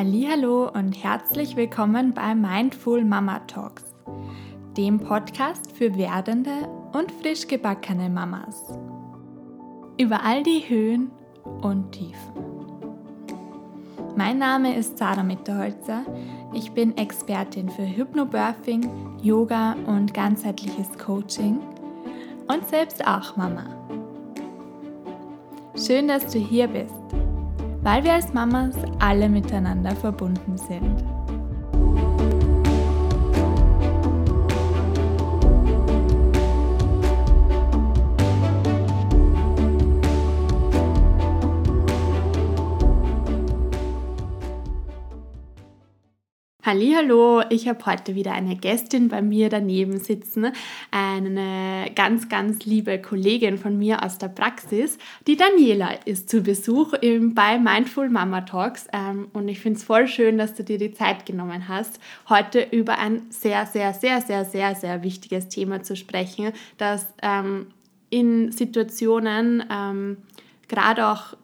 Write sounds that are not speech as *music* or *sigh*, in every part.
Hallo und herzlich willkommen bei Mindful Mama Talks, dem Podcast für werdende und frisch gebackene Mamas. Über all die Höhen und Tiefen. Mein Name ist Sarah Mitterholzer. Ich bin Expertin für Hypnobirthing, Yoga und ganzheitliches Coaching und selbst auch Mama. Schön, dass du hier bist weil wir als Mamas alle miteinander verbunden sind. Hallo, ich habe heute wieder eine Gästin bei mir daneben sitzen, eine ganz ganz liebe Kollegin von mir aus der Praxis, die Daniela ist zu Besuch bei Mindful Mama Talks ähm, und ich finde es voll schön, dass du dir die Zeit genommen hast, heute über ein sehr sehr sehr sehr sehr sehr wichtiges Thema zu sprechen, das ähm, in Situationen ähm, gerade auch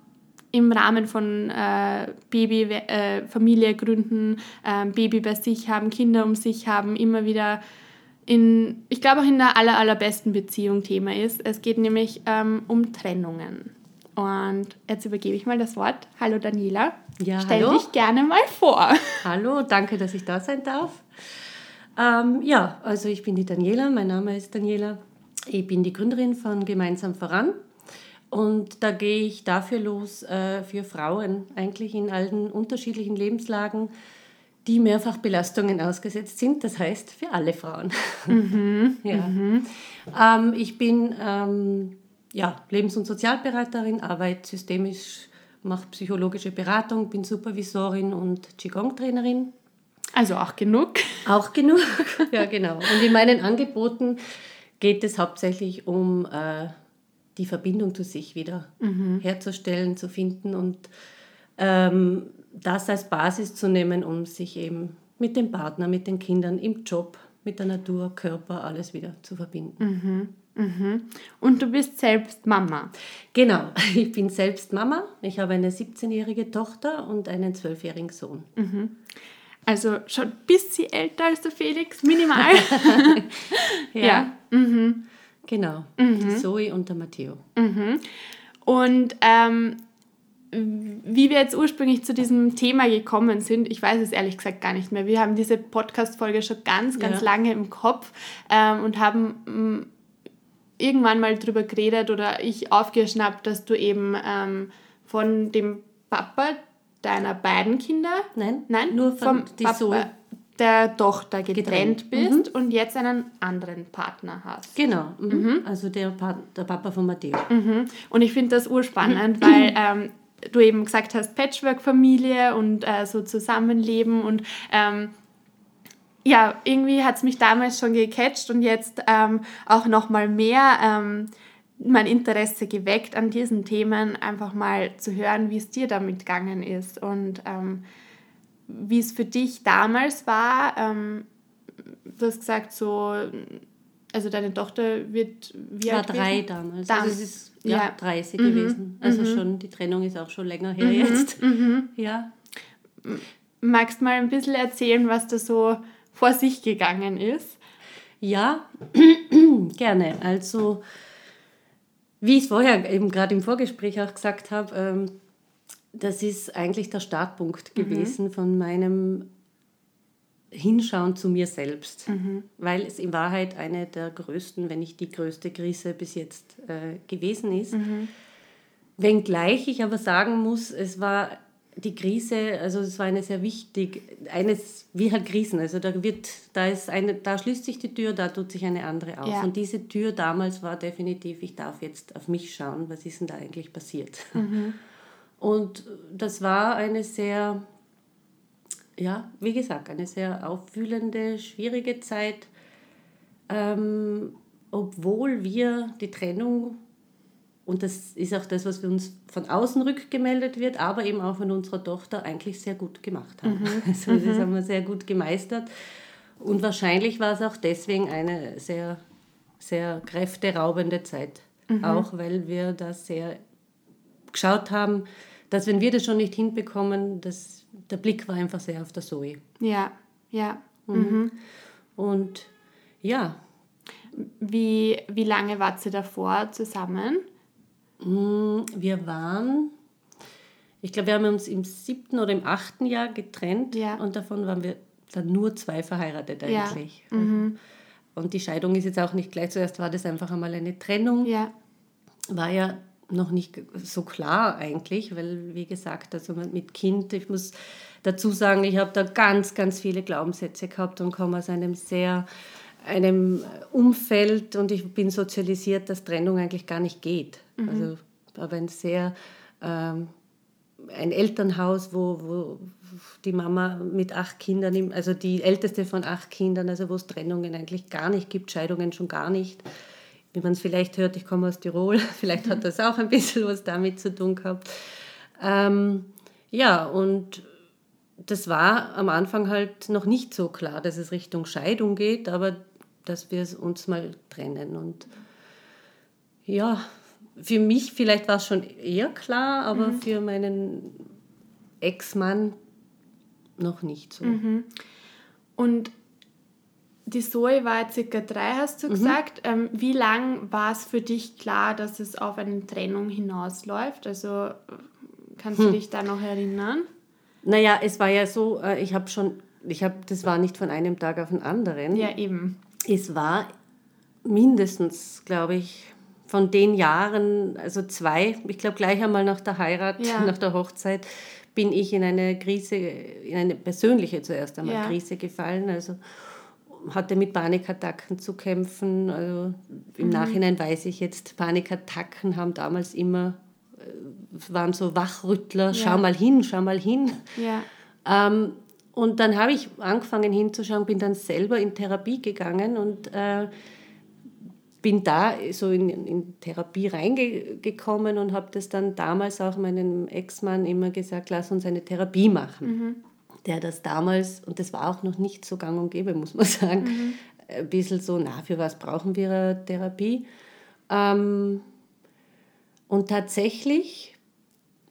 im Rahmen von äh, Baby, äh, Familie gründen, äh, Baby bei sich haben, Kinder um sich haben, immer wieder in, ich glaube auch in der aller, allerbesten Beziehung Thema ist. Es geht nämlich ähm, um Trennungen. Und jetzt übergebe ich mal das Wort. Hallo Daniela. Ja, Stell hallo. dich gerne mal vor. Hallo, danke, dass ich da sein darf. Ähm, ja, also ich bin die Daniela, mein Name ist Daniela. Ich bin die Gründerin von Gemeinsam voran. Und da gehe ich dafür los, äh, für Frauen eigentlich in allen unterschiedlichen Lebenslagen, die mehrfach Belastungen ausgesetzt sind. Das heißt für alle Frauen. Mhm, *laughs* ja. Mhm. Ähm, ich bin ähm, ja, Lebens- und Sozialberaterin, arbeite systemisch, mache psychologische Beratung, bin Supervisorin und Qigong-Trainerin. Also auch genug. Auch genug, *laughs* ja genau. Und in meinen Angeboten geht es hauptsächlich um äh, die Verbindung zu sich wieder mhm. herzustellen, zu finden und ähm, das als Basis zu nehmen, um sich eben mit dem Partner, mit den Kindern, im Job, mit der Natur, Körper, alles wieder zu verbinden. Mhm. Mhm. Und du bist selbst Mama. Genau, *laughs* ich bin selbst Mama. Ich habe eine 17-jährige Tochter und einen 12-jährigen Sohn. Mhm. Also schon ein bisschen älter als der Felix, minimal. *laughs* *laughs* ja. ja. Mhm. Genau, mhm. die Zoe und der Matteo. Mhm. Und ähm, wie wir jetzt ursprünglich zu diesem Thema gekommen sind, ich weiß es ehrlich gesagt gar nicht mehr. Wir haben diese Podcast-Folge schon ganz, ganz ja. lange im Kopf ähm, und haben mh, mm, irgendwann mal drüber geredet oder ich aufgeschnappt, dass du eben ähm, von dem Papa deiner beiden Kinder, nein, nein, nur von vom Papa, Zoe der Tochter getrennt, getrennt. bist mhm. und jetzt einen anderen Partner hast. Genau, mhm. Mhm. also der, pa der Papa von Matteo. Mhm. Und ich finde das urspannend, weil *clears throat* ähm, du eben gesagt hast, Patchwork-Familie und äh, so Zusammenleben und ähm, ja, irgendwie hat es mich damals schon gecatcht und jetzt ähm, auch nochmal mehr ähm, mein Interesse geweckt an diesen Themen, einfach mal zu hören, wie es dir damit gegangen ist und ähm, wie es für dich damals war. Ähm, du hast gesagt, so, also deine Tochter wird wie War drei gewesen? damals. Dam also es ist ja, ja 30 mhm. gewesen. Also mhm. schon, die Trennung ist auch schon länger her mhm. jetzt. Mhm. Ja. Magst du mal ein bisschen erzählen, was da so vor sich gegangen ist? Ja, *clears throat* gerne. Also, wie ich es vorher eben gerade im Vorgespräch auch gesagt habe, ähm, das ist eigentlich der Startpunkt mhm. gewesen mhm. von meinem Hinschauen zu mir selbst, mhm. weil es in Wahrheit eine der größten, wenn nicht die größte Krise bis jetzt äh, gewesen ist. Mhm. Wenngleich ich aber sagen muss, es war die Krise, also es war eine sehr wichtig, eines wie halt Krisen, also da wird, da ist eine, da schließt sich die Tür, da tut sich eine andere auf. Ja. Und diese Tür damals war definitiv, ich darf jetzt auf mich schauen, was ist denn da eigentlich passiert. Mhm. Und das war eine sehr, ja, wie gesagt, eine sehr aufwühlende, schwierige Zeit, ähm, obwohl wir die Trennung, und das ist auch das, was für uns von außen rückgemeldet wird, aber eben auch von unserer Tochter eigentlich sehr gut gemacht haben. Mhm. *laughs* Also das mhm. haben wir sehr gut gemeistert. Und wahrscheinlich war es auch deswegen eine sehr, sehr kräfteraubende Zeit. Mhm. Auch weil wir da sehr geschaut haben, dass wenn wir das schon nicht hinbekommen, das, der Blick war einfach sehr auf der Zoe. Ja, ja. Mhm. Und ja. Wie, wie lange wart ihr davor zusammen? Mm, wir waren, ich glaube, wir haben uns im siebten oder im achten Jahr getrennt Ja. und davon waren wir dann nur zwei verheiratet Ja. eigentlich. Und die Scheidung ist jetzt auch nicht gleich, zuerst war das einfach einmal eine Trennung. Ja. war ja noch nicht so klar eigentlich, weil wie gesagt, also mit Kind, ich muss dazu sagen, ich habe da ganz, ganz viele Glaubenssätze gehabt und komme aus einem sehr einem Umfeld und ich bin sozialisiert, dass Trennung eigentlich gar nicht geht. Also aber ein sehr ähm, ein Elternhaus, wo, wo die Mama mit acht Kindern, also die älteste von acht Kindern, also wo es Trennungen eigentlich gar nicht gibt, Scheidungen schon gar nicht. Wie man es vielleicht hört, ich komme aus Tirol, *laughs* vielleicht hat das auch ein bisschen was damit zu tun gehabt. Ähm, ja, und das war am Anfang halt noch nicht so klar, dass es Richtung Scheidung geht, aber dass wir es uns mal trennen. Und ja, für mich vielleicht war es schon eher klar, aber für meinen Ex-Mann noch nicht so. Und die Zoe war jetzt circa drei, hast Mhm. du gesagt. Ähm, wie lang war es für dich klar, dass es auf eine Trennung hinausläuft? Also kannst Hm. du dich da noch erinnern? Naja, es war ja so, äh, ich habe schon, ich habe, das war nicht von einem Tag auf den anderen. Ja, eben. Es war mindestens, glaube ich, von den Jahren, also zwei, ich glaube gleich einmal nach der Heirat, Ja. *laughs* nach der Hochzeit, bin ich in eine Krise, in eine persönliche zuerst einmal Ja. Krise gefallen. Also hatte mit Panikattacken zu kämpfen. Also Mhm. Im Nachhinein weiß ich jetzt, Panikattacken haben damals immer, äh, waren so Wachrüttler, schau Ja. mal hin, schau mal hin. Ja. Ähm, und dann habe ich angefangen hinzuschauen, bin dann selber in Therapie gegangen und äh, bin da so in, in Therapie reingekommen und habe das dann damals auch meinem Ex-Mann immer gesagt, lass uns eine Therapie machen. Der das damals, und das war auch noch nicht so gang und gäbe, muss man *laughs* sagen, ein bisschen so, na, für was brauchen wir eine Therapie? Ähm, und tatsächlich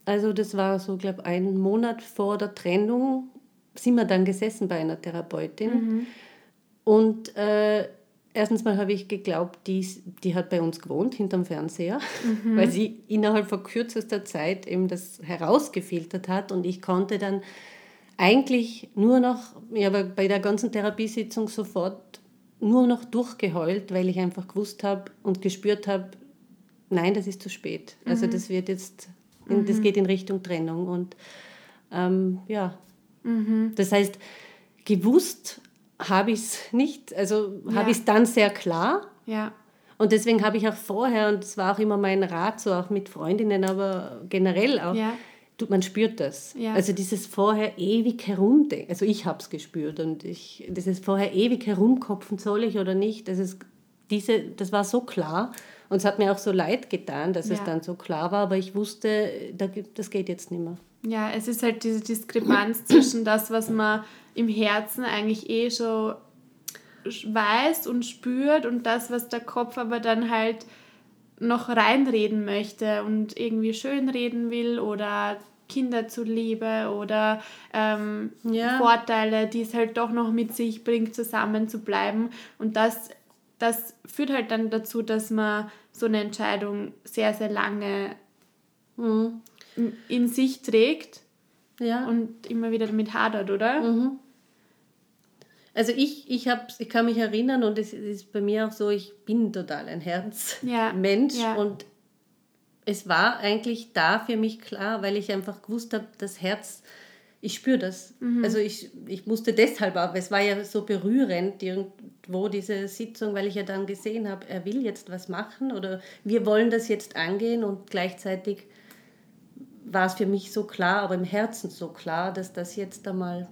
also das war so, glaube ein Monat vor der Trennung, sind wir dann gesessen bei einer Therapeutin. Und äh, erstens mal habe ich geglaubt, die, die hat bei uns gewohnt, hinterm Fernseher, *laughs* weil sie innerhalb von kürzester Zeit eben das herausgefiltert hat. Und ich konnte dann eigentlich nur noch, ja, aber bei der ganzen Therapiesitzung sofort nur noch durchgeheult, weil ich einfach gewusst habe und gespürt habe, nein, das ist zu spät. Also das wird jetzt, in, das geht in Richtung Trennung. Und ähm, ja, das heißt, gewusst habe ich es nicht, also Ja. habe ich es dann sehr klar. Ja. Und deswegen habe ich auch vorher, und das war auch immer mein Rat, so auch mit Freundinnen, aber generell auch, Ja. Man spürt das. Ja. Also dieses vorher ewig herumdenken, also ich habe es gespürt und ich, dieses vorher ewig herumkopfen, soll ich oder nicht, das, ist, diese, das war so klar und es hat mir auch so leid getan, dass es Ja. dann so klar war, aber ich wusste, das geht jetzt nicht mehr. Ja, es ist halt diese Diskrepanz *clears throat* zwischen das, was man im Herzen eigentlich eh schon weiß und spürt und das, was der Kopf aber dann halt noch reinreden möchte und irgendwie schönreden will oder Kinder zuliebe oder ähm, Ja. Vorteile, die es halt doch noch mit sich bringt, zusammen zu bleiben. Und das, das führt halt dann dazu, dass man so eine Entscheidung sehr, sehr lange in- in sich trägt Ja. und immer wieder damit hadert, oder? Also ich, ich, hab's, ich kann mich erinnern und es ist bei mir auch so, ich bin total ein Herzmensch Ja, ja. und es war eigentlich da für mich klar, weil ich einfach gewusst habe, das Herz, ich spüre das. Mhm. Also ich, ich musste deshalb auch, es war ja so berührend irgendwo diese Sitzung, weil ich ja dann gesehen habe, er will jetzt was machen oder wir wollen das jetzt angehen und gleichzeitig war es für mich so klar, aber im Herzen so klar, dass das jetzt einmal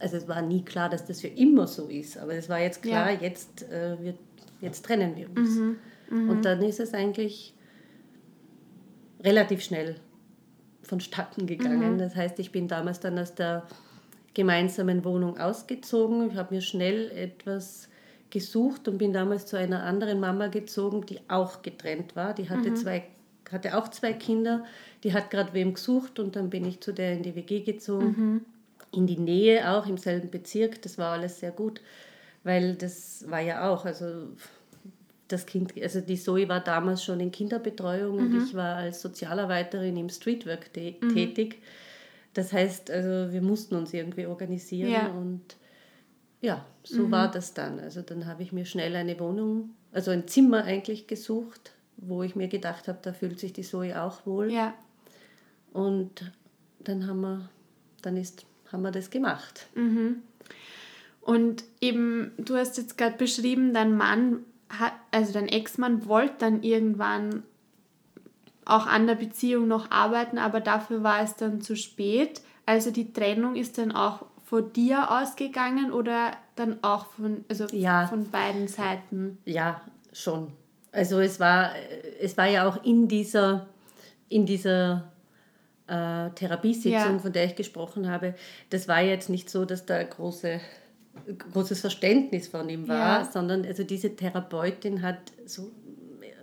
also es war nie klar, dass das für immer so ist, aber es war jetzt klar, Ja. jetzt, äh, wir, jetzt trennen wir uns. Und dann ist es eigentlich relativ schnell vonstatten gegangen. Das heißt, ich bin damals dann aus der gemeinsamen Wohnung ausgezogen. Ich habe mir schnell etwas gesucht und bin damals zu einer anderen Mama gezogen, die auch getrennt war. Die hatte zwei hatte auch zwei Kinder, die hat gerade wem gesucht und dann bin ich zu der in die WG gezogen. In die Nähe auch, im selben Bezirk. Das war alles sehr gut, weil das war ja auch, also das Kind, also die Zoe war damals schon in Kinderbetreuung und ich war als Sozialarbeiterin im Streetwork tätig. Das heißt, also wir mussten uns irgendwie organisieren Ja. und ja, so war das dann. Also dann habe ich mir schnell eine Wohnung, also ein Zimmer eigentlich gesucht, wo ich mir gedacht habe, da fühlt sich die Zoe auch wohl. Ja. Und dann haben wir, dann ist, haben wir das gemacht. Und eben, du hast jetzt gerade beschrieben, dein Mann, also dein Ex-Mann wollte dann irgendwann auch an der Beziehung noch arbeiten, aber dafür war es dann zu spät. Also die Trennung ist dann auch von dir ausgegangen oder dann auch von, also Ja. von beiden Seiten? Ja, schon. Also es war, es war ja auch in dieser, in dieser äh, Therapiesitzung, Ja. von der ich gesprochen habe, das war jetzt nicht so, dass da große, großes Verständnis von ihm war, Ja. sondern also diese Therapeutin hat so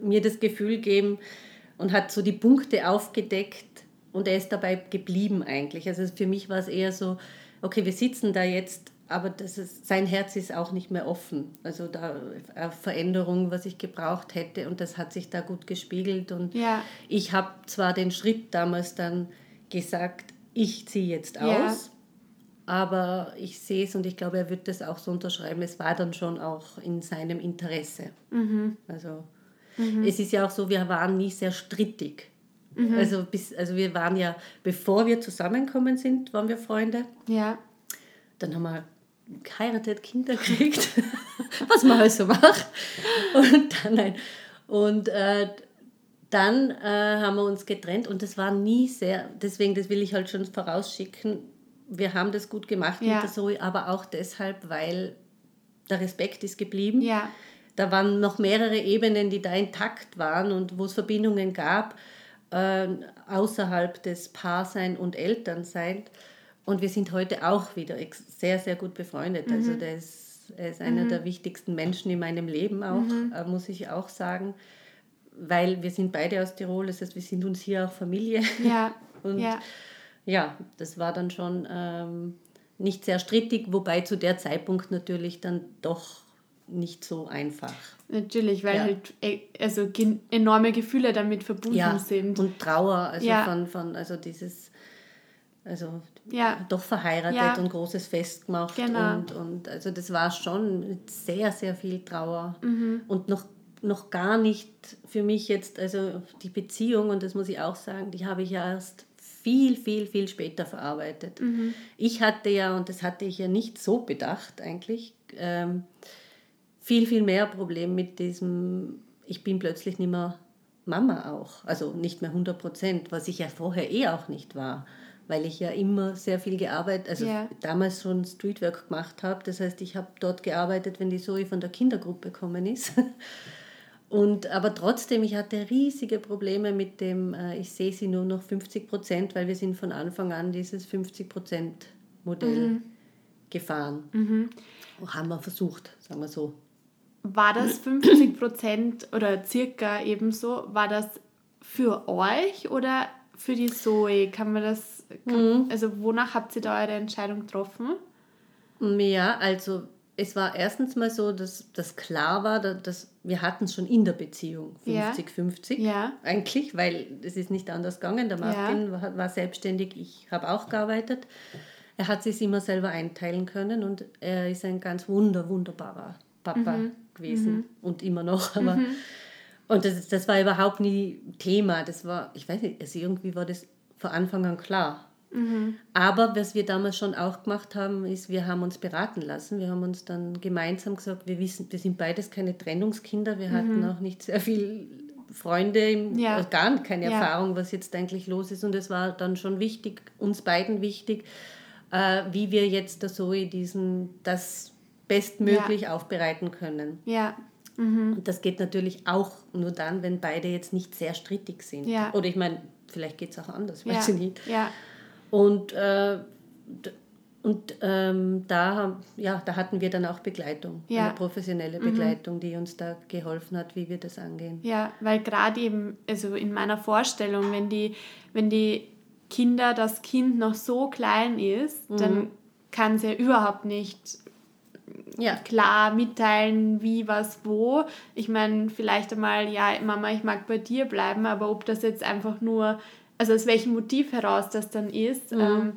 mir das Gefühl gegeben und hat so die Punkte aufgedeckt und er ist dabei geblieben eigentlich. Also für mich war es eher so, okay, wir sitzen da jetzt, aber das ist, sein Herz ist auch nicht mehr offen. Also da eine Veränderung, was ich gebraucht hätte und das hat sich da gut gespiegelt und Ja. ich habe zwar den Schritt damals dann gesagt, ich ziehe jetzt Ja. Aber ich sehe es und ich glaube, er wird das auch so unterschreiben. Es war dann schon auch in seinem Interesse. Also es ist ja auch so, wir waren nie sehr strittig. Also, bis, also wir waren ja, bevor wir zusammengekommen sind, waren wir Freunde. Ja. Dann haben wir geheiratet, Kinder gekriegt, *laughs* was man halt so macht. Und dann, nein. Und äh, dann äh, haben wir uns getrennt und das war nie sehr, deswegen, das will ich halt schon vorausschicken, wir haben das gut gemacht Ja. mit der Zoe, aber auch deshalb, weil der Respekt ist geblieben. Ja. Da waren noch mehrere Ebenen, die da intakt waren und wo es Verbindungen gab, äh, außerhalb des Paarsein und Elternsein. Und wir sind heute auch wieder sehr, sehr gut befreundet. Also der ist, er ist einer der wichtigsten Menschen in meinem Leben auch, äh, muss ich auch sagen. Weil wir sind beide aus Tirol, das heißt, wir sind uns hier auch Familie. Ja. *laughs* Und ja. Ja, das war dann schon ähm, nicht sehr strittig, wobei zu der Zeitpunkt natürlich dann doch nicht so einfach. Natürlich, weil Ja. halt äh, also enorme Gefühle damit verbunden Ja, sind. und Trauer, also Ja. von, von, also dieses, also Ja. doch verheiratet und großes Fest gemacht Genau. und, und also das war schon mit sehr, sehr viel Trauer Mhm. und noch, noch gar nicht für mich jetzt, also die Beziehung, und das muss ich auch sagen, die habe ich ja erst viel, viel, viel später verarbeitet. Mhm. Ich hatte ja, und das hatte ich ja nicht so bedacht eigentlich, ähm, viel, viel mehr Problem mit diesem, ich bin plötzlich nicht mehr Mama auch. Also nicht mehr 100 Prozent, was ich ja vorher eh auch nicht war, weil ich ja immer sehr viel gearbeitet, also Ja. damals schon Streetwork gemacht habe. Das heißt, ich habe dort gearbeitet, wenn die Zoe von der Kindergruppe gekommen ist. *laughs* Und, aber trotzdem, ich hatte riesige Probleme mit dem, äh, ich sehe sie nur noch 50 Prozent, weil wir sind von Anfang an dieses 50 Prozent Modell gefahren. Haben wir versucht, sagen wir so. War das 50 Prozent oder circa ebenso, war das für euch oder für die Zoe? Kann man das, kann, also wonach habt ihr da eure Entscheidung getroffen? Ja, also es war erstens mal so, dass das klar war, dass, wir hatten es schon in der Beziehung Ja. 50-50 Ja. eigentlich, weil es ist nicht anders gegangen. Der Martin war, war selbstständig, ich habe auch gearbeitet. Er hat sich immer selber einteilen können und er ist ein ganz wunder, wunderbarer Papa gewesen und immer noch. Aber Und das, das war überhaupt nie Thema. Das war, ich weiß nicht, also irgendwie war das von Anfang an klar. Aber was wir damals schon auch gemacht haben, ist, wir haben uns beraten lassen. Wir haben uns dann gemeinsam gesagt, wir wissen, wir sind beides keine Trennungskinder. Wir hatten auch nicht sehr viel Freunde, im, Ja. äh, gar keine Ja. Erfahrung, was jetzt eigentlich los ist. Und es war dann schon wichtig, uns beiden wichtig, äh, wie wir jetzt der Zoe diesen, das bestmöglich aufbereiten können. Ja. Und das geht natürlich auch nur dann, wenn beide jetzt nicht sehr strittig sind. Ja. Oder ich meine, vielleicht geht es auch anders, Ja. weiß ich nicht. Ja. Und, äh, Und ähm, da, ja, da hatten wir dann auch Begleitung, Ja. eine professionelle Begleitung, die uns da geholfen hat, wie wir das angehen. Ja, weil gerade eben, also in meiner Vorstellung, wenn die, wenn die Kinder, das Kind noch so klein ist, Mhm. dann kann sie ja überhaupt nicht Ja, klar mitteilen, wie, was, wo. Ich meine, vielleicht einmal, ja, Mama, ich mag bei dir bleiben, aber ob das jetzt einfach nur, also aus welchem Motiv heraus das dann ist. Ähm,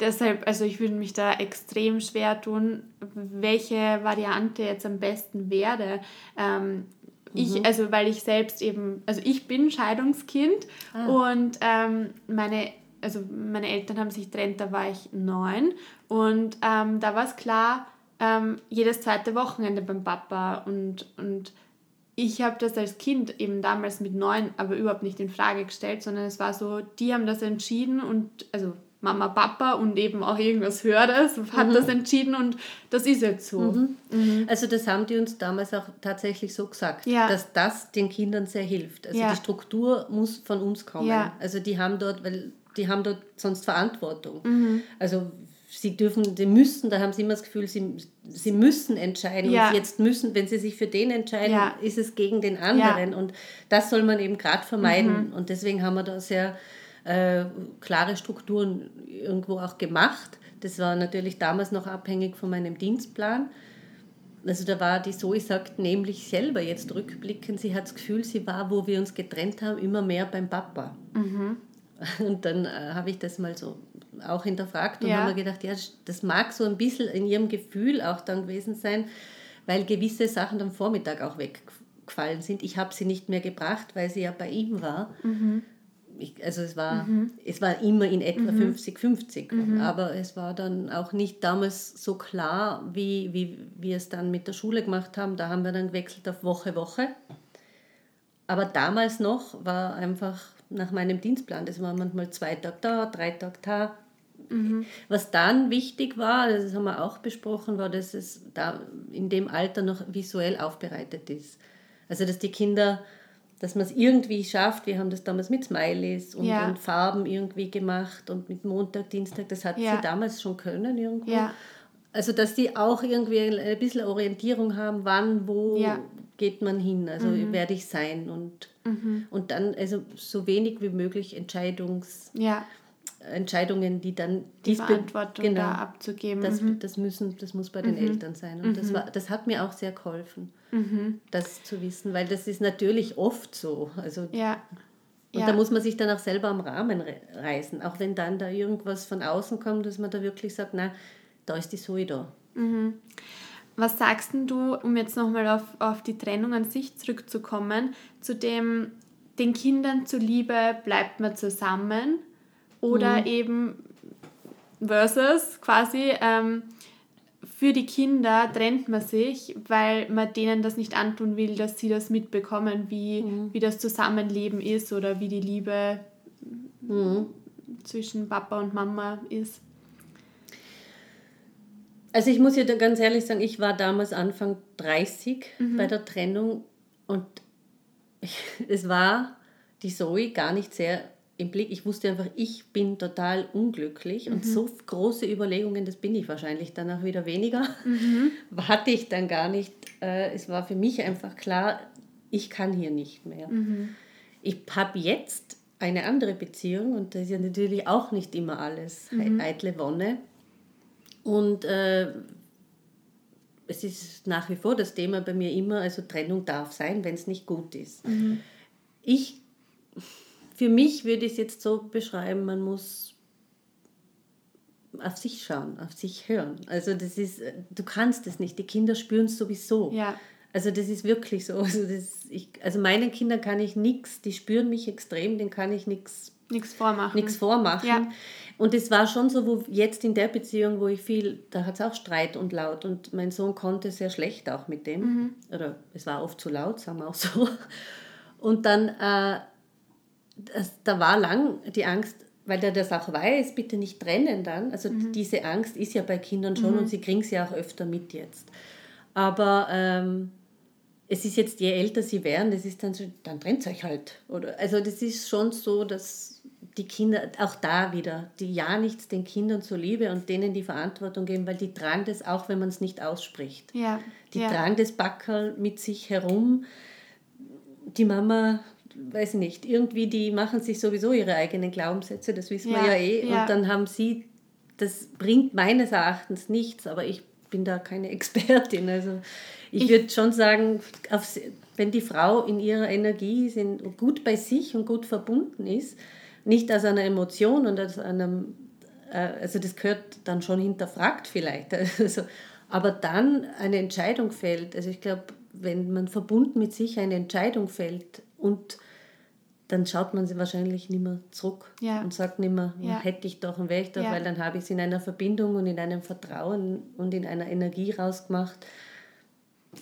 deshalb, also ich würde mich da extrem schwer tun, welche Variante jetzt am besten wäre. Ähm, ich, also weil ich selbst eben, also ich bin Scheidungskind und ähm, meine, also meine Eltern haben sich getrennt, da war ich neun und ähm, da war es klar, ähm, jedes zweite Wochenende beim Papa und, und ich habe das als Kind eben damals mit neun aber überhaupt nicht in Frage gestellt, sondern es war so, die haben das entschieden und also Mama, Papa und eben auch irgendwas Höheres hat das entschieden und das ist jetzt so. also das haben die uns damals auch tatsächlich so gesagt, Ja. dass das den Kindern sehr hilft. Also Ja. die Struktur muss von uns kommen. Ja. Also die haben dort, weil die haben dort sonst Verantwortung. Mhm. Also sie dürfen, die müssen, da haben sie immer das Gefühl, sie, sie müssen entscheiden. Ja. Und jetzt müssen, wenn sie sich für den entscheiden, Ja. ist es gegen den anderen. Und das soll man eben gerade Mhm. vermeiden. Und deswegen haben wir da sehr äh, klare Strukturen irgendwo auch gemacht. Das war natürlich damals noch abhängig von meinem Dienstplan. Also da war die Zoe sagt nämlich selber jetzt rückblickend, sie hat das Gefühl, sie war, wo wir uns getrennt haben, immer mehr beim Papa. Und dann äh, habe ich das mal so auch hinterfragt und Ja. habe mir gedacht, ja, das mag so ein bisschen in ihrem Gefühl auch dann gewesen sein, weil gewisse Sachen am Vormittag auch weggefallen sind. Ich habe sie nicht mehr gebracht, weil sie ja bei ihm war. Ich, also es war, es war immer in etwa 50-50, aber es war dann auch nicht damals so klar, wie, wie wir es dann mit der Schule gemacht haben. Da haben wir dann gewechselt auf Woche, Woche. Aber damals noch war einfach nach meinem Dienstplan, das war manchmal zwei Tage da, drei Tage da. Was dann wichtig war, das haben wir auch besprochen, war, dass es da in dem Alter noch visuell aufbereitet ist. Also dass die Kinder, dass man es irgendwie schafft, wir haben das damals mit Smileys und, Ja. und Farben irgendwie gemacht und mit Montag, Dienstag, das hat Ja. sie damals schon können irgendwo. Ja. Also dass die auch irgendwie ein bisschen Orientierung haben, wann, wo geht man hin, also werde ich sein und, und dann also so wenig wie möglich Entscheidungs, Ja, Entscheidungen, die dann die Verantwortung genau, da abzugeben. das, mhm. das, müssen, das muss bei den Eltern sein. Und das, war, das hat mir auch sehr geholfen, Mhm. das zu wissen, weil das ist natürlich oft so. Also, Ja. und ja. da muss man sich dann auch selber am Rahmen re- reißen, auch wenn dann da irgendwas von außen kommt, dass man da wirklich sagt, na, da ist die Zoe da. Was sagst denn du, um jetzt nochmal auf, auf die Trennung an sich zurückzukommen, zu dem, den Kindern zuliebe bleibt man zusammen oder eben versus quasi ähm, für die Kinder trennt man sich, weil man denen das nicht antun will, dass sie das mitbekommen, wie, wie das Zusammenleben ist oder wie die Liebe zwischen Papa und Mama ist. Also ich muss ja ganz ehrlich sagen, ich war damals Anfang 30 bei der Trennung und ich, *laughs* es war die Zoe gar nicht sehr im Blick. Ich wusste einfach, ich bin total unglücklich und so große Überlegungen, das bin ich wahrscheinlich danach wieder weniger, *laughs* hatte ich dann gar nicht. Äh, Es war für mich einfach klar, ich kann hier nicht mehr. Ich habe jetzt eine andere Beziehung und das ist ja natürlich auch nicht immer alles eitle Wonne. Und äh, es ist nach wie vor das Thema bei mir immer, also Trennung darf sein, wenn es nicht gut ist. Ich, für mich würde ich es jetzt so beschreiben, man muss auf sich schauen, auf sich hören. Also das ist, äh, du kannst es nicht, die Kinder spüren es sowieso. Ja. Also das ist wirklich so. *laughs* Also, das, ich, also meinen Kindern kann ich nichts, die spüren mich extrem, denen kann ich nichts Nichts vormachen. nichts vormachen. Ja. Und es war schon so, wo jetzt in der Beziehung, wo ich viel, da hat es auch Streit und laut und mein Sohn konnte sehr schlecht auch mit dem. Mhm. Oder es war oft zu laut, sagen wir auch so. *laughs* Und dann, äh, das, da war lang die Angst, weil der das auch weiß, bitte nicht trennen dann. Also Mhm. diese Angst ist ja bei Kindern schon und sie kriegen sie auch öfter mit jetzt. Aber ähm, es ist jetzt, je älter sie werden, das ist dann so, dann trennt euch halt. Oder, also das ist schon so, dass die Kinder, auch da wieder, die ja nichts den Kindern zur Liebe und denen die Verantwortung geben, weil die tragen das auch, wenn man es nicht ausspricht. Ja. Die ja. tragen das Backerl mit sich herum. Die Mama, weiß nicht, irgendwie, die machen sich sowieso ihre eigenen Glaubenssätze, das wissen Ja, wir ja eh. Und dann haben sie, das bringt meines Erachtens nichts, aber ich bin da keine *laughs* Expertin. Also ich, Ich- würde schon sagen, auf, wenn die Frau in ihrer Energie in, gut bei sich und gut verbunden ist, nicht aus einer Emotion und aus einem, äh, also das gehört dann schon hinterfragt vielleicht, *laughs* also, aber dann eine Entscheidung fällt, also ich glaube, wenn man verbunden mit sich eine Entscheidung fällt und dann schaut man sie wahrscheinlich nicht mehr zurück Ja. und sagt nicht mehr, Ja. hätte ich doch und wäre ich doch, Ja. weil dann habe ich es in einer Verbindung und in einem Vertrauen und in einer Energie rausgemacht.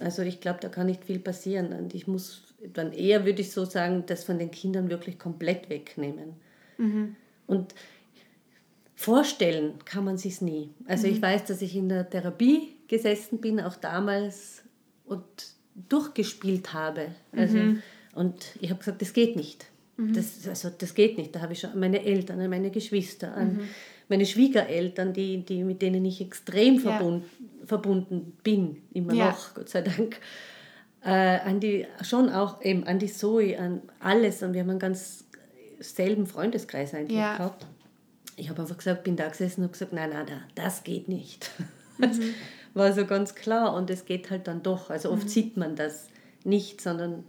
Also ich glaube, da kann nicht viel passieren. Und ich muss dann eher, würde ich so sagen, das von den Kindern wirklich komplett wegnehmen. Und vorstellen kann man sich nie. Also ich weiß, dass ich in der Therapie gesessen bin, auch damals und durchgespielt habe. Also, Und ich habe gesagt, das geht nicht. Das, also, das geht nicht. Da habe ich schon an meine Eltern, an meine Geschwister, an meine Schwiegereltern, die, die, mit denen ich extrem Ja. verbunden, bin, immer Ja. noch, Gott sei Dank. Äh, an die, schon auch eben an die Zoe, an alles. Und wir haben einen ganz selben Freundeskreis eigentlich Ja. gehabt. Ich habe einfach gesagt, bin da gesessen und habe gesagt, nein, nein, da- das geht nicht. *laughs* Das war so ganz klar und es geht halt dann doch. Also oft sieht man das nicht, sondern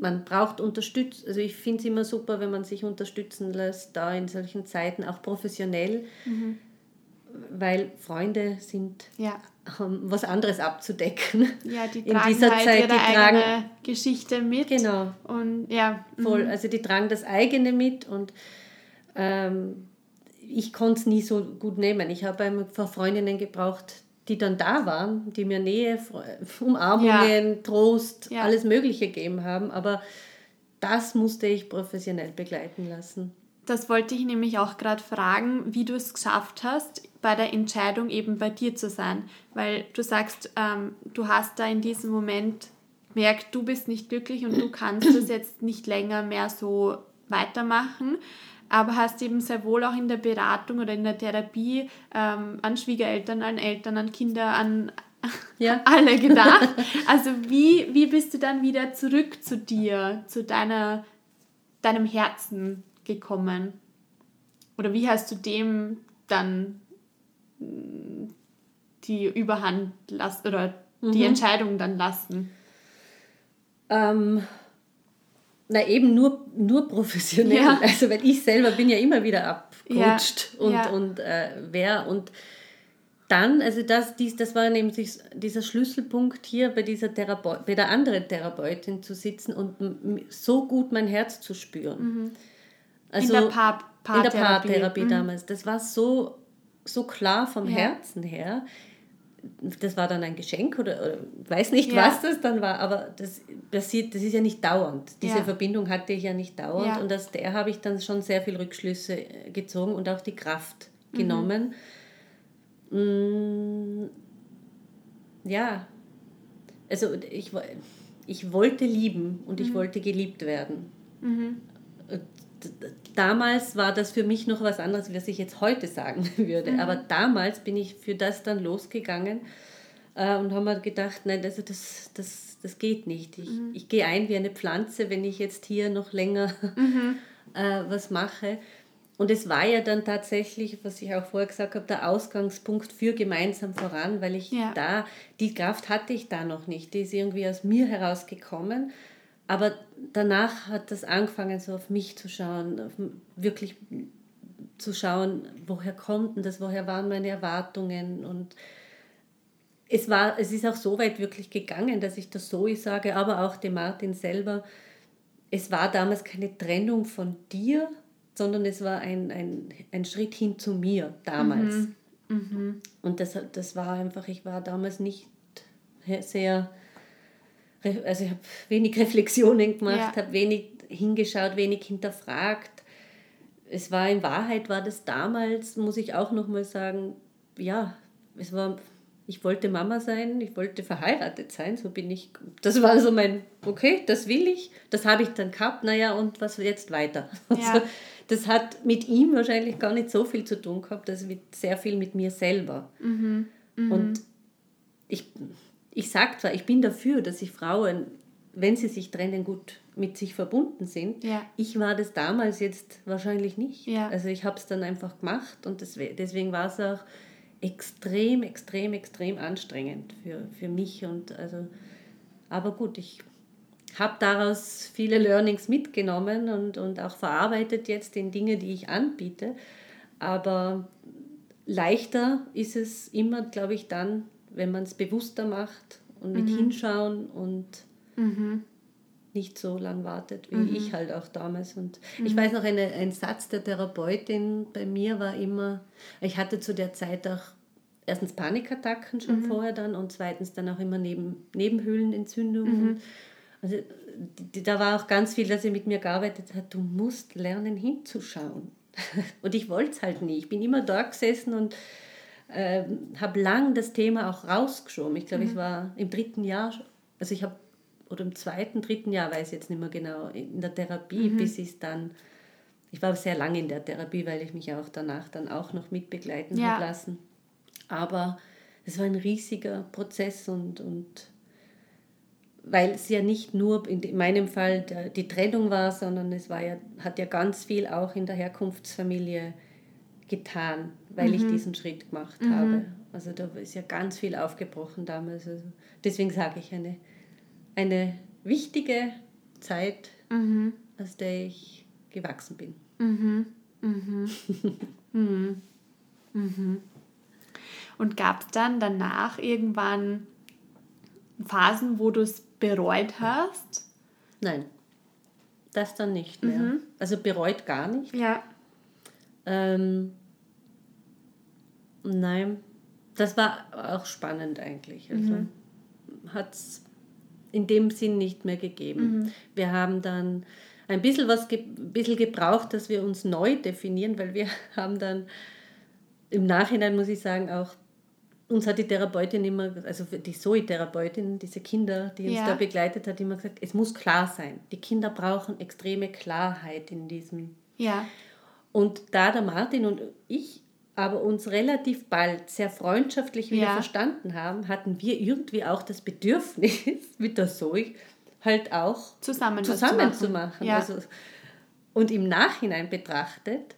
man braucht Unterstützung. Also ich finde es immer super, wenn man sich unterstützen lässt, da in solchen Zeiten auch professionell, weil Freunde sind Ja. haben was anderes abzudecken. Ja, die in tragen dieser halt Zeit, ihre die tragen eigene Geschichte mit. Genau. Und ja, mhm. voll. Also die tragen das eigene mit und ähm, ich konnte es nie so gut nehmen. Ich habe paar Freundinnen gebraucht, die dann da waren, die mir Nähe, *laughs* Umarmungen, Trost, Ja. alles Mögliche gegeben haben. Aber das musste ich professionell begleiten lassen. Das wollte ich nämlich auch gerade fragen, wie du es geschafft hast, bei der Entscheidung eben bei dir zu sein. Weil du sagst, ähm, du hast da in diesem Moment merkt, du bist nicht glücklich und du kannst das *clears throat* jetzt nicht länger mehr so weitermachen, aber hast eben sehr wohl auch in der Beratung oder in der Therapie ähm, an Schwiegereltern, an Eltern, an Kinder, an Ja. *laughs* alle gedacht. Also wie, wie bist du dann wieder zurück zu dir, zu deiner, deinem Herzen gekommen? Oder wie hast du dem dann mm, die Überhand lassen oder die Entscheidung dann lassen? Ähm, na eben nur, nur professionell. Ja. Also weil ich selber bin ja immer wieder abgerutscht Ja, und, ja. und äh, wer und dann, also das, dies, das war nämlich dieser Schlüsselpunkt hier bei dieser Therapeut, bei der anderen Therapeutin zu sitzen und so gut mein Herz zu spüren. Also in der Paar in der Paartherapie. Paartherapie Mhm. damals. Das war so, so klar vom. Herzen her. Das war dann ein Geschenk oder, oder ich weiß nicht, Ja. was das dann war, aber das passiert, das ist ja nicht dauernd. Diese Ja. Verbindung hatte ich ja nicht dauernd Ja. und aus der habe ich dann schon sehr viel Rückschlüsse äh, gezogen und auch die Kraft Mhm. genommen. Mm, ja, also ich, ich wollte lieben und Mhm. ich wollte geliebt werden. Damals war das für mich noch was anderes, was ich jetzt heute sagen *laughs* würde. Mhm. Aber damals bin ich für das dann losgegangen äh, und habe mir gedacht, nein, also das, das, das geht nicht. Ich, Mhm. ich gehe ein wie eine Pflanze, wenn ich jetzt hier noch länger *laughs* Mhm. äh, was mache. Und es war ja dann tatsächlich, was ich auch vorher gesagt habe, der Ausgangspunkt für gemeinsam voran, weil ich Ja. da, die Kraft hatte ich da noch nicht. Die ist irgendwie aus mir herausgekommen. Aber danach hat das angefangen, so auf mich zu schauen, wirklich zu schauen, woher kommt denn das, woher waren meine Erwartungen? Und es, war, es ist auch so weit wirklich gegangen, dass ich das so sage, aber auch dem Martin selber, es war damals keine Trennung von dir, sondern es war ein, ein, ein Schritt hin zu mir damals. Und das, das war einfach, ich war damals nicht sehr, also ich habe wenig Reflexionen gemacht, Ja. habe wenig hingeschaut, wenig hinterfragt. Es war in Wahrheit, war das damals, muss ich auch nochmal sagen, ja, es war, ich wollte Mama sein, ich wollte verheiratet sein, so bin ich. Das war so mein, okay, das will ich, das habe ich dann gehabt, naja, und was jetzt weiter? *laughs* Ja. Also, das hat mit ihm wahrscheinlich gar nicht so viel zu tun gehabt, das mit sehr viel mit mir selber. Mhm. Mhm. Und ich, ich sage zwar, ich bin dafür, dass sich Frauen, wenn sie sich trennen, gut mit sich verbunden sind. Ja. Ich war das damals jetzt wahrscheinlich nicht. Ja. Also ich habe es dann einfach gemacht und deswegen war es auch extrem, extrem, extrem anstrengend für, für mich. Und also, aber gut, ich habe daraus viele Learnings mitgenommen und, und auch verarbeitet jetzt in Dinge, die ich anbiete. Aber leichter ist es immer, glaube ich, dann, wenn man es bewusster macht und mit mhm. hinschauen und mhm. nicht so lang wartet, wie mhm. ich halt auch damals. Und ich mhm. weiß noch, eine, ein Satz der Therapeutin bei mir war immer, ich hatte zu der Zeit auch erstens Panikattacken schon mhm. vorher dann und zweitens dann auch immer Neben, Nebenhöhlenentzündungen. Mhm. Also die, da war auch ganz viel, dass sie mit mir gearbeitet hat, du musst lernen hinzuschauen. *laughs* und ich wollte es halt nie. Ich bin immer da gesessen und äh, habe lang das Thema auch rausgeschoben. Ich glaube, mhm. ich war im dritten Jahr, also ich habe, oder im zweiten, dritten Jahr, weiß ich jetzt nicht mehr genau, in der Therapie, mhm. bis ich es dann, ich war sehr lange in der Therapie, weil ich mich auch danach dann auch noch mitbegleiten ja. habe lassen. Aber es war ein riesiger Prozess und, und weil es ja nicht nur in meinem Fall die Trennung war, sondern es war ja, hat ja ganz viel auch in der Herkunftsfamilie getan, weil mhm. ich diesen Schritt gemacht mhm. habe. Also da ist ja ganz viel aufgebrochen damals. Also deswegen sage ich eine, eine wichtige Zeit, mhm. aus der ich gewachsen bin. Mhm. Mhm. *laughs* mhm. mhm. Und gab es dann danach irgendwann Phasen, wo du es bereut hast? Nein, das dann nicht mehr. Also bereut gar nicht. Ja. Ähm, nein, das war auch spannend eigentlich. Also mhm. hat es in dem Sinn nicht mehr gegeben. Mhm. Wir haben dann ein bisschen was ge bisschen gebraucht, dass wir uns neu definieren, weil wir *laughs* haben dann im Nachhinein, muss ich sagen, auch uns hat die Therapeutin immer, also die Zoe-Therapeutin, diese Kinder, die uns ja. da begleitet hat, immer gesagt, es muss klar sein. Die Kinder brauchen extreme Klarheit in diesem. Ja. Und da der Martin und ich aber uns relativ bald sehr freundschaftlich wieder ja. verstanden haben, hatten wir irgendwie auch das Bedürfnis, *laughs* mit der Zoe halt auch zusammen, zusammen zu machen. Zu machen. Ja. Also, und im Nachhinein betrachtet,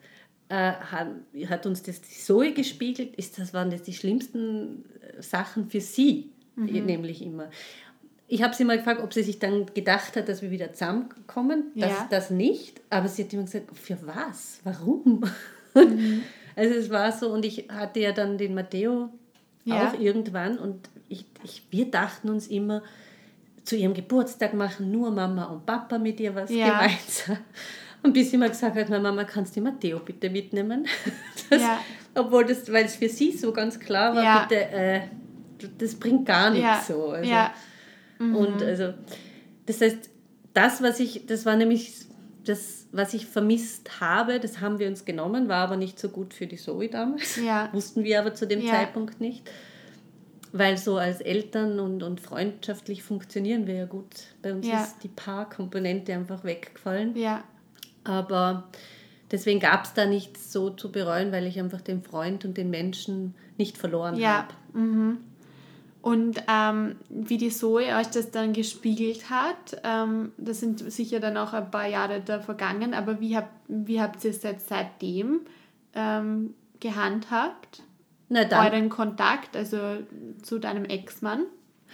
äh, hat, uns das die Zoe gespiegelt, ist das waren das die schlimmsten äh, Sachen für sie, mhm. nämlich immer. Ich habe sie mal gefragt, ob sie sich dann gedacht hat, dass wir wieder zusammenkommen. Das, ja. das nicht, aber sie hat immer gesagt, für was? Warum? *laughs* Mhm. Also es war so, und ich hatte ja dann den Matteo ja. auch irgendwann und ich, ich, wir dachten uns immer, zu ihrem Geburtstag machen nur Mama und Papa mit ihr was ja. gemeinsam. Und bis sie mal gesagt hat, meine Mama, kannst du Matteo bitte mitnehmen? *laughs* Das, ja. Obwohl das, weil es für sie so ganz klar war, ja. bitte, äh, das bringt gar nichts so. Also. Mhm. Und also, das heißt, das, was ich, das war nämlich das, was ich vermisst habe, das haben wir uns genommen, war aber nicht so gut für die Zoe damals. Ja. *laughs* Wussten wir aber zu dem Zeitpunkt nicht. Weil so als Eltern und, und freundschaftlich funktionieren wir ja gut. Bei uns ist die Paarkomponente einfach weggefallen. Ja. Aber deswegen gab es da nichts so zu bereuen, weil ich einfach den Freund und den Menschen nicht verloren ja. habe. Mhm. Und ähm, wie die Zoe euch das dann gespiegelt hat, ähm, das sind sicher dann auch ein paar Jahre da vergangen, aber wie, hab, wie habt ihr es jetzt seitdem ähm, gehandhabt? Na dann, Euren Kontakt, also zu deinem Ex-Mann?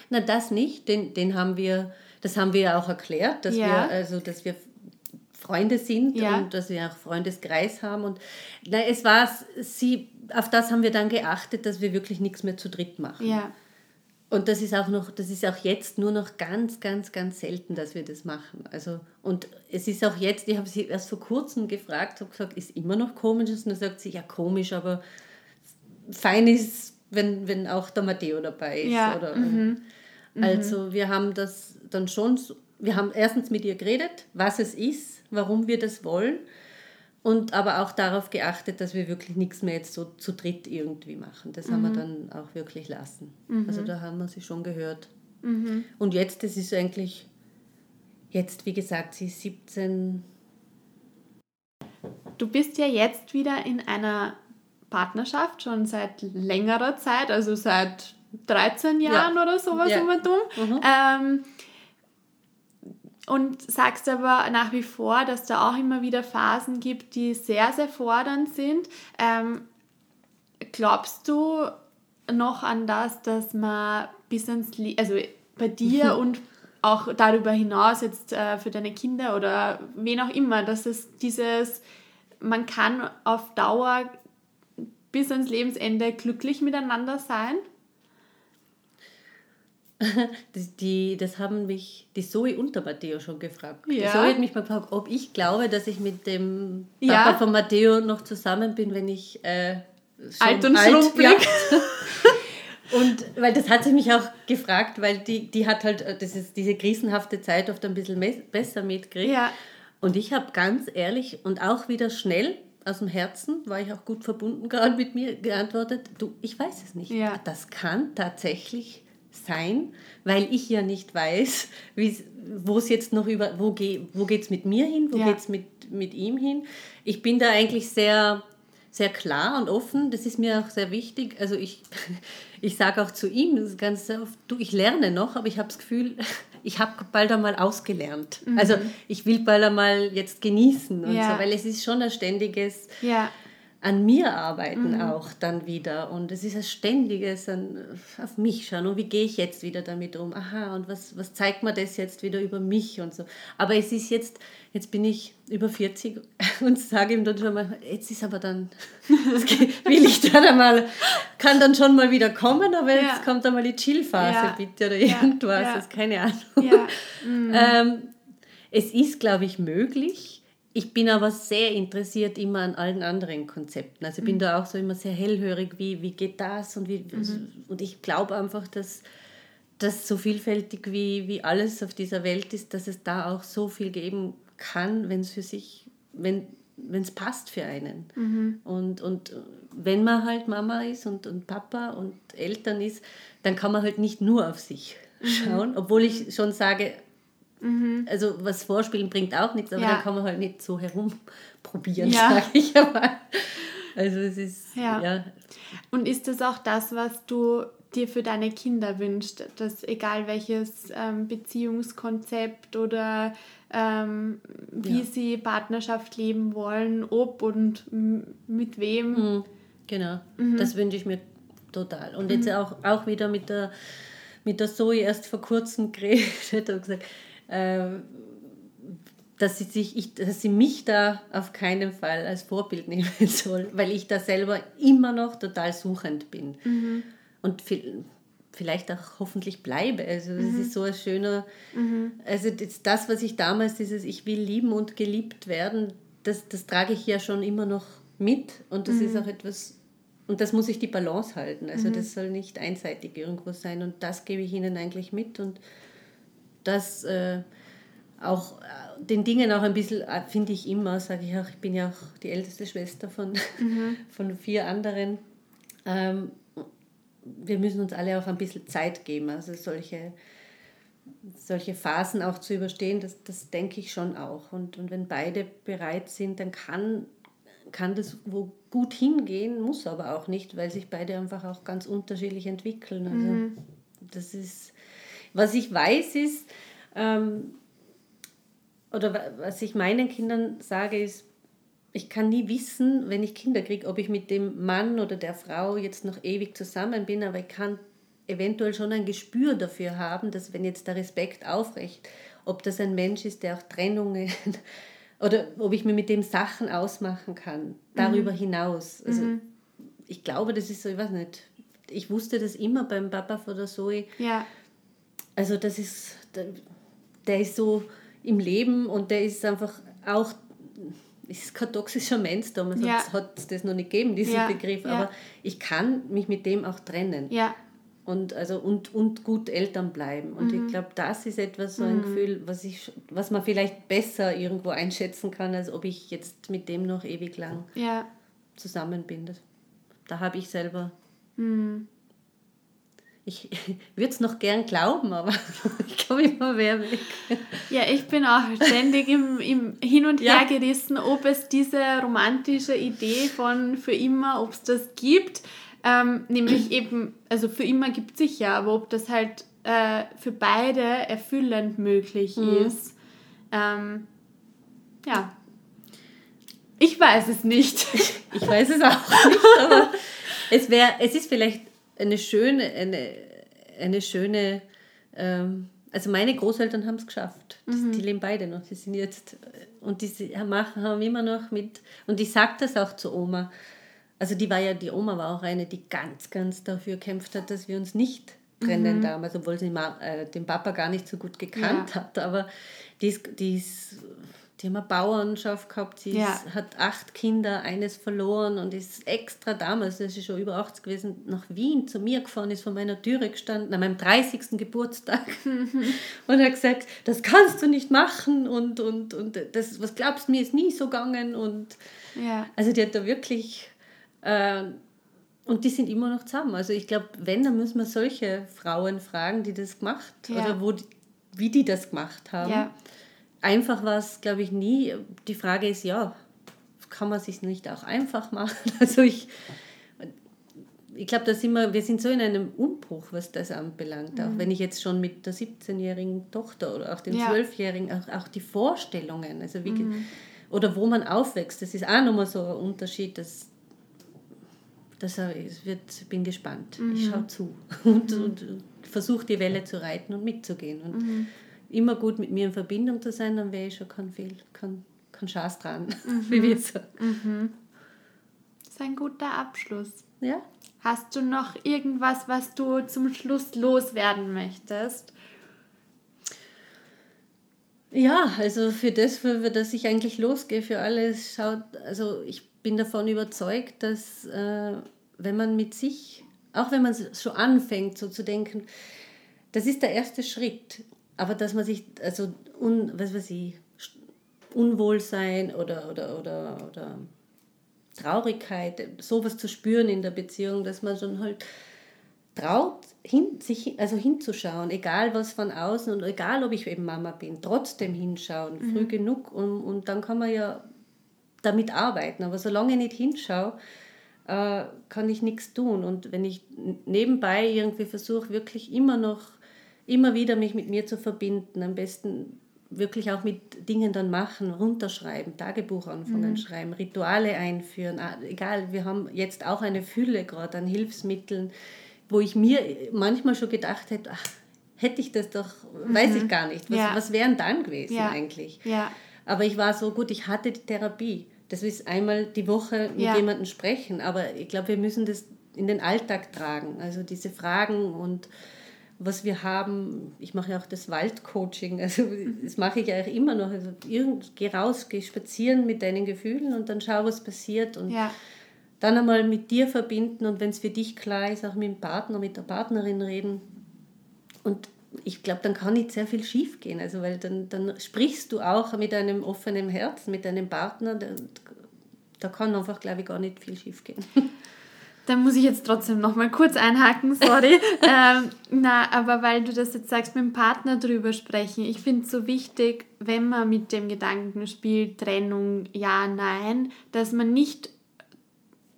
Na, das nicht, den, den haben wir, das haben wir ja auch erklärt, dass ja. wir, also dass wir Freunde sind ja. und dass wir auch Freundeskreis haben. Und na, es war sie, auf das haben wir dann geachtet, dass wir wirklich nichts mehr zu dritt machen. Ja. Und das ist auch noch, das ist auch jetzt nur noch ganz, ganz, ganz selten, dass wir das machen. Also, und es ist auch jetzt, ich habe sie erst vor kurzem gefragt, habe gesagt, ist immer noch komisch? Und dann sagt sie, ja, komisch, aber fein ist, wenn, wenn auch der Matteo dabei ist. Ja. Oder, mhm. Also wir haben das dann schon, wir haben erstens mit ihr geredet, was es ist, warum wir das wollen. Und aber auch darauf geachtet, dass wir wirklich nichts mehr jetzt so zu dritt irgendwie machen. Das mhm. haben wir mhm. dann auch wirklich lassen. Mhm. Also da haben wir sie schon gehört. Mhm. Und jetzt, das ist eigentlich, jetzt wie gesagt, sie ist 17. Du bist ja jetzt wieder in einer Partnerschaft schon seit längerer Zeit, also seit 13 Jahren ja. oder sowas ja. um und um. Mhm. Ähm, und sagst aber nach wie vor, dass da auch immer wieder Phasen gibt, die sehr, sehr fordernd sind. Ähm, glaubst du noch an das, dass man bis ins, Le also bei dir und auch darüber hinaus jetzt äh, für deine Kinder oder wen auch immer, dass es dieses, man kann auf Dauer bis ans Lebensende glücklich miteinander sein? *laughs* Das, die, das haben mich die Zoe und der Matteo schon gefragt. Ja. Die Zoe hat mich mal gefragt, ob ich glaube, dass ich mit dem Papa ja. von Matteo noch zusammen bin, wenn ich äh, alt und alt, schrumpelig. Ja. *laughs* und weil das hat sie mich auch gefragt, weil die, die hat halt das ist diese krisenhafte Zeit oft ein bisschen besser mitgekriegt. Ja. Und ich habe ganz ehrlich und auch wieder schnell aus dem Herzen, war ich auch gut verbunden gerade mit mir, geantwortet, du, ich weiß es nicht. Ja. Das kann tatsächlich sein, weil ich ja nicht weiß, wo es jetzt noch über, wo, ge, wo geht es mit mir hin, wo ja. geht es mit, mit ihm hin. Ich bin da eigentlich sehr, sehr klar und offen, das ist mir auch sehr wichtig. Also ich, *laughs* ich sage auch zu ihm, ganz oft, du, ich lerne noch, aber ich habe das Gefühl, *laughs* ich habe bald einmal ausgelernt. Mhm. Also ich will bald einmal jetzt genießen und ja. so, weil es ist schon ein ständiges... Ja an mir arbeiten mhm. auch dann wieder. Und es ist ein ständiges an, auf mich schauen. Und wie gehe ich jetzt wieder damit um? Aha, und was, was zeigt mir das jetzt wieder über mich und so. Aber es ist jetzt, jetzt bin ich über 40 *laughs* und sage ihm dann schon mal, jetzt ist aber dann, *laughs* will ich dann einmal, kann dann schon mal wieder kommen, aber ja. jetzt kommt einmal die Chillphase ja. bitte oder irgendwas, ja. keine Ahnung. *laughs* Mhm. Ähm, es ist, glaube ich, möglich ich bin aber sehr interessiert immer an allen anderen Konzepten. Also ich bin mhm. da auch so immer sehr hellhörig, wie, wie geht das und wie mhm. und ich glaube einfach, dass das so vielfältig wie, wie alles auf dieser Welt ist, dass es da auch so viel geben kann, wenn es für sich, wenn es passt für einen. Mhm. Und, und wenn man halt Mama ist und, und Papa und Eltern ist, dann kann man halt nicht nur auf sich mhm. schauen, obwohl ich schon sage, Mhm. Also was Vorspielen bringt auch nichts, aber ja. da kann man halt nicht so herumprobieren, ja. sage ich einmal. Also es ist, ja. ja. Und ist das auch das, was du dir für deine Kinder wünschst, dass egal welches ähm, Beziehungskonzept oder ähm, wie ja. sie Partnerschaft leben wollen, ob und mit wem. Mhm. Genau, mhm. das wünsche ich mir total. Und jetzt mhm. auch, auch wieder mit der, mit der Zoe erst vor kurzem *laughs* geredet und gesagt, dass sie, sich, ich, dass sie mich da auf keinen Fall als Vorbild *laughs* nehmen soll, weil ich da selber immer noch total suchend bin. Mhm. Und viel, vielleicht auch hoffentlich bleibe. Also das mhm. ist so ein schöner, mhm. also das, was ich damals, dieses Ich will lieben und geliebt werden, das, das trage ich ja schon immer noch mit und das ist mhm. auch etwas, und das muss ich die Balance halten. Also mhm. das soll nicht einseitig irgendwo sein und das gebe ich ihnen eigentlich mit und das äh, auch äh, den Dingen auch ein bisschen, äh, finde ich immer, sage ich auch, ich bin ja auch die älteste Schwester von, mhm. *laughs* von vier anderen. Ähm, wir müssen uns alle auch ein bisschen Zeit geben, also solche, solche Phasen auch zu überstehen, das, das denke ich schon auch. Und, und wenn beide bereit sind, dann kann, kann das wo gut hingehen, muss aber auch nicht, weil sich beide einfach auch ganz unterschiedlich entwickeln. Also mhm. das ist was ich weiß ist, ähm, oder was ich meinen Kindern sage, ist, ich kann nie wissen, wenn ich Kinder kriege, ob ich mit dem Mann oder der Frau jetzt noch ewig zusammen bin, aber ich kann eventuell schon ein Gespür dafür haben, dass wenn jetzt der Respekt aufrecht, ob das ein Mensch ist, der auch Trennungen *laughs* oder ob ich mir mit dem Sachen ausmachen kann, darüber mhm. hinaus. Also mhm. ich glaube, das ist so, ich weiß nicht, ich wusste das immer beim Papa von der Zoe. Ja. Also das ist, der, ist so im Leben und der ist einfach auch, ist kein toxischer Mensch, damals ja. hat es das noch nicht gegeben, diesen ja. Begriff, aber ich kann mich mit dem auch trennen. Ja. und, also, und, und gut Eltern bleiben. Und mhm. ich glaube, das ist etwas, so ein mhm. Gefühl, was, ich, was man vielleicht besser irgendwo einschätzen kann, als ob ich jetzt mit dem noch ewig lang ja. zusammen bin. Das, da habe ich selber. Mhm. Ich *laughs* würde es noch gern glauben, aber *laughs* ich komme immer mehr weg. Ja, ich bin auch ständig im, im Hin und Her ja. gerissen, ob es diese romantische Idee von für immer, ob es das gibt ähm, nämlich *clears throat* eben, also für immer gibt es sicher, aber ob das halt äh, für beide erfüllend möglich mhm. ist. Ähm, ja. Ich weiß es nicht. *laughs* ich weiß es auch nicht, aber es, wär, es ist vielleicht eine schöne, eine, eine schöne, ähm, also meine Großeltern haben es geschafft. Mhm. Die leben beide noch. Die sind jetzt, und die machen, haben immer noch mit, und ich sage das auch zu Oma, also die war ja, die Oma war auch eine, die ganz, ganz dafür kämpft hat, dass wir uns nicht trennen mhm. damals, obwohl sie äh, den Papa gar nicht so gut gekannt ja. hat. Aber die, ist, die, ist, die haben eine Bauernschaft gehabt, sie ja. ist, hat acht Kinder, eines verloren und ist extra damals, das ist schon über 80 gewesen, nach Wien zu mir gefahren, ist vor meiner Türe gestanden, an meinem 30. Geburtstag *laughs* und hat gesagt, das kannst du nicht machen und, und, und das, was glaubst du, mir ist nie so gegangen und ja. also die hat da wirklich äh, und die sind immer noch zusammen. Also ich glaube, wenn, dann müssen wir solche Frauen fragen, die das gemacht ja. oder wo die, wie die das gemacht haben. Ja. Einfach war es, glaube ich, nie. Die Frage ist ja, kann man sich nicht auch einfach machen? *laughs* Also ich, ich glaube, da sind wir, wir sind so in einem Umbruch, was das anbelangt. Mhm. Auch wenn ich jetzt schon mit der 17-jährigen Tochter oder auch den ja. 12-jährigen, auch, auch die Vorstellungen, also wie, mhm. oder wo man aufwächst, das ist auch nochmal so ein Unterschied, dass das wird, bin gespannt. Mhm. Ich schaue zu *laughs* und, mhm. und versuche die Welle zu reiten und mitzugehen. Und mhm. Immer gut mit mir in Verbindung zu sein, dann wäre ich schon kein Fehl, kein, kein Schaß dran, *laughs* mhm. wie wir sagen. Mhm. Das ist ein guter Abschluss. Ja. Hast du noch irgendwas, was du zum Schluss loswerden möchtest? Ja, also für das, für das ich eigentlich losgehe, für alles, schaut, also ich bin davon überzeugt, dass äh, wenn man mit sich, auch wenn man schon anfängt, so zu denken, das ist der erste Schritt, aber dass man sich, also un, was weiß ich, Unwohlsein oder, oder, oder, oder Traurigkeit, sowas zu spüren in der Beziehung, dass man schon halt traut, hin, sich, also hinzuschauen, egal was von außen und egal ob ich eben Mama bin, trotzdem hinschauen, mhm. früh genug und, und dann kann man ja damit arbeiten. Aber solange ich nicht hinschaue, äh, kann ich nichts tun. Und wenn ich nebenbei irgendwie versuche, wirklich immer noch, immer wieder mich mit mir zu verbinden, am besten wirklich auch mit Dingen dann machen, runterschreiben, Tagebuch anfangen, mhm. schreiben, Rituale einführen, ah, egal, wir haben jetzt auch eine Fülle gerade an Hilfsmitteln, wo ich mir manchmal schon gedacht hätte, ach, hätte ich das doch, mhm. weiß ich gar nicht, was, ja. was wären dann gewesen ja. eigentlich? Ja. Aber ich war so gut, ich hatte die Therapie. Das ist einmal die Woche mit ja. jemandem sprechen. Aber ich glaube, wir müssen das in den Alltag tragen. Also diese Fragen und was wir haben. Ich mache ja auch das Waldcoaching. Also das mache ich ja auch immer noch. Also irgend, geh raus, geh spazieren mit deinen Gefühlen und dann schau, was passiert. Und ja. dann einmal mit dir verbinden und wenn es für dich klar ist, auch mit dem Partner, mit der Partnerin reden. Und ich glaube, dann kann nicht sehr viel schief gehen. Also, weil dann, dann sprichst du auch mit einem offenen Herz, mit deinem Partner. Da, da kann einfach, glaube ich, gar nicht viel schief gehen. *laughs* Da muss ich jetzt trotzdem noch mal kurz einhaken, sorry. *laughs* ähm, na, aber weil du das jetzt sagst, mit dem Partner drüber sprechen. Ich finde es so wichtig, wenn man mit dem Gedanken spielt, Trennung, ja, nein, dass man nicht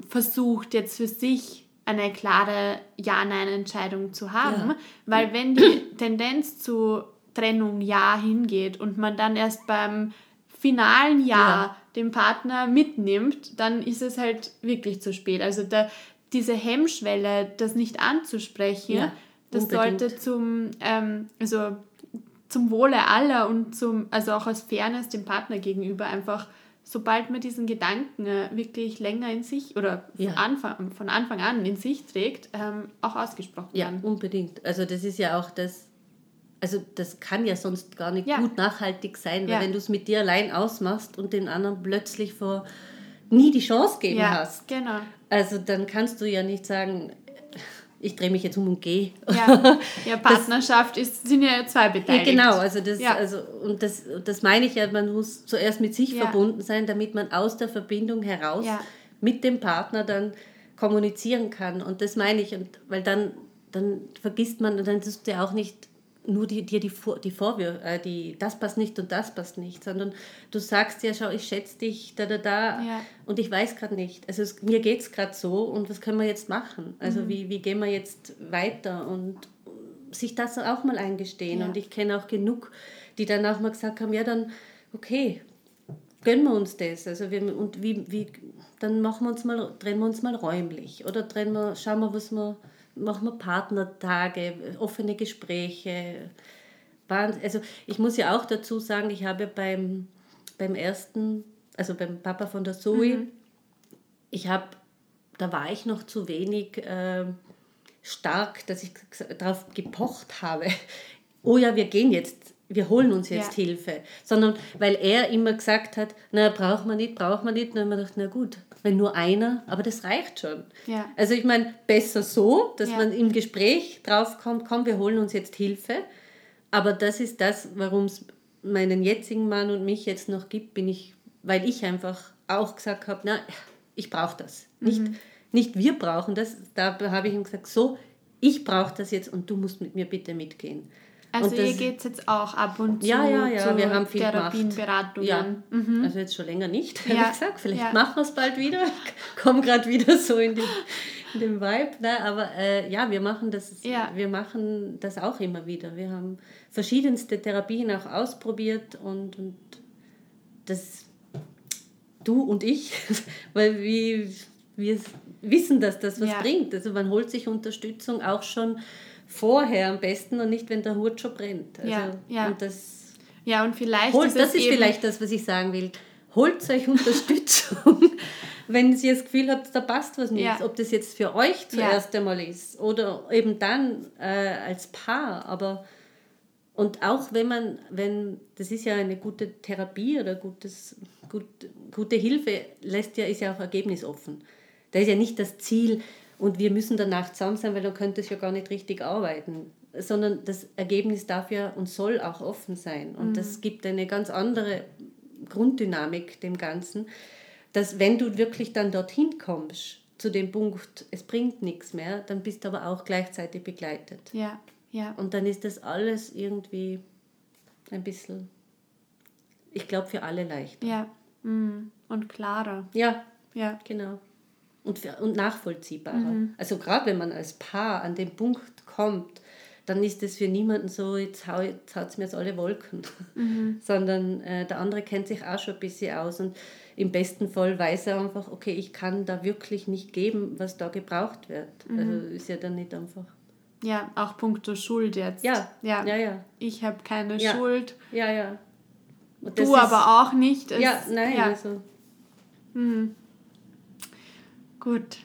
versucht, jetzt für sich eine klare Ja-Nein-Entscheidung zu haben, ja. weil wenn die Tendenz zu Trennung Ja hingeht und man dann erst beim finalen Ja, ja. den Partner mitnimmt, dann ist es halt wirklich zu spät. Also da, diese Hemmschwelle, das nicht anzusprechen, ja, das sollte zum, ähm, also zum Wohle aller und zum, also auch aus Fairness dem Partner gegenüber einfach sobald man diesen Gedanken äh, wirklich länger in sich oder ja. Anfang, von Anfang an in sich trägt, ähm, auch ausgesprochen werden. Ja, unbedingt. Also das ist ja auch das, also das kann ja sonst gar nicht ja. gut nachhaltig sein, weil ja. wenn du es mit dir allein ausmachst und den anderen plötzlich vor nie die Chance geben hast. Genau. Also dann kannst du ja nicht sagen, ich drehe mich jetzt um und gehe. Ja, *laughs* ja Partnerschaft das, ist, sind ja zwei beteiligt. Ja, genau, also das, ja. also, und das, das meine ich ja, man muss zuerst mit sich ja. verbunden sein, damit man aus der Verbindung heraus mit dem Partner dann kommunizieren kann. Und das meine ich, und weil dann, dann vergisst man, und dann tust du ja auch nicht nur die, dir die, die Vorwürfe, äh, die, das passt nicht und das passt nicht, sondern du sagst ja, schau, ich schätze dich, da, da, da, ja. und ich weiß gerade nicht. Also es, mir geht es gerade so und was können wir jetzt machen? Also mhm. wie, wie gehen wir jetzt weiter und sich das auch mal eingestehen. Ja. Und ich kenne auch genug, die dann auch mal gesagt haben, ja dann, okay, gönnen wir uns das. Also wir, und wie, wie, dann machen wir uns mal, trennen wir uns mal räumlich oder trennen wir, schauen wir, was wir machen wir Partnertage, offene Gespräche. Also ich muss ja auch dazu sagen, ich habe beim, beim ersten, also beim Papa von der Zoe, mhm. ich habe, da war ich noch zu wenig äh, stark, dass ich darauf gepocht habe, oh ja, wir gehen jetzt, wir holen uns jetzt ja. Hilfe, sondern weil er immer gesagt hat, na, braucht man nicht, braucht man nicht, dann haben wir gedacht, na gut, wenn nur einer, aber das reicht schon. Ja. Also ich meine, besser so, dass ja. man im Gespräch draufkommt, komm, wir holen uns jetzt Hilfe. Aber das ist das, warum es meinen jetzigen Mann und mich jetzt noch gibt, bin ich, weil ich einfach auch gesagt habe, na, ich brauche das. Nicht, mhm. nicht wir brauchen das, da habe ich ihm gesagt, so, ich brauche das jetzt und du musst mit mir bitte mitgehen. Also das, ihr geht jetzt auch ab und zu ja, ja, ja, wir haben viel Therapienberatungen. Ja. Mhm. Also jetzt schon länger nicht, *laughs* habe ja. ich gesagt. Vielleicht ja. machen wir es bald wieder. Ich komme gerade wieder so in den, in den Vibe. Ne? Aber äh, ja, wir machen, das, ja. wir machen das auch immer wieder. Wir haben verschiedenste Therapien auch ausprobiert und, und das du und ich, *laughs* weil wir, wir wissen, dass das was bringt. Also man holt sich Unterstützung auch schon vorher am besten und nicht, wenn der Hut schon brennt. Also, ja, ja. Und das, ja, und vielleicht holt, ist das ist vielleicht das, was ich sagen will. Holt euch Unterstützung, *laughs* wenn ihr das Gefühl habt, da passt was nicht. Ja. Ob das jetzt für euch zuerst ja. einmal ist oder eben dann äh, als Paar. Aber und auch wenn man, wenn, das ist ja eine gute Therapie oder gutes, gut, gute Hilfe, lässt ja, ist ja auch ergebnisoffen. Da ist ja nicht das Ziel, und wir müssen danach zusammen sein, weil dann könnte es ja gar nicht richtig arbeiten. Sondern das Ergebnis darf ja und soll auch offen sein. Und mhm. das gibt eine ganz andere Grunddynamik dem Ganzen, dass wenn du wirklich dann dorthin kommst, zu dem Punkt, es bringt nichts mehr, dann bist du aber auch gleichzeitig begleitet. Ja, ja. Und dann ist das alles irgendwie ein bisschen, ich glaube, für alle leichter. Ja, mhm. und klarer. Ja, ja. genau und, und nachvollziehbarer. Mhm. Also gerade wenn man als Paar an den Punkt kommt, dann ist es für niemanden so, jetzt, hau, jetzt haut es mir jetzt alle Wolken, mhm. *laughs* sondern äh, der andere kennt sich auch schon ein bisschen aus und im besten Fall weiß er einfach, okay, ich kann da wirklich nicht geben, was da gebraucht wird. Mhm. Also ist ja dann nicht einfach. Ja, auch puncto Schuld jetzt. Ja, ja, ja. ja. Ich habe keine ja. Schuld. Ja, ja. du aber auch nicht. Es, ja, nein, ja. also. Mhm. Gut.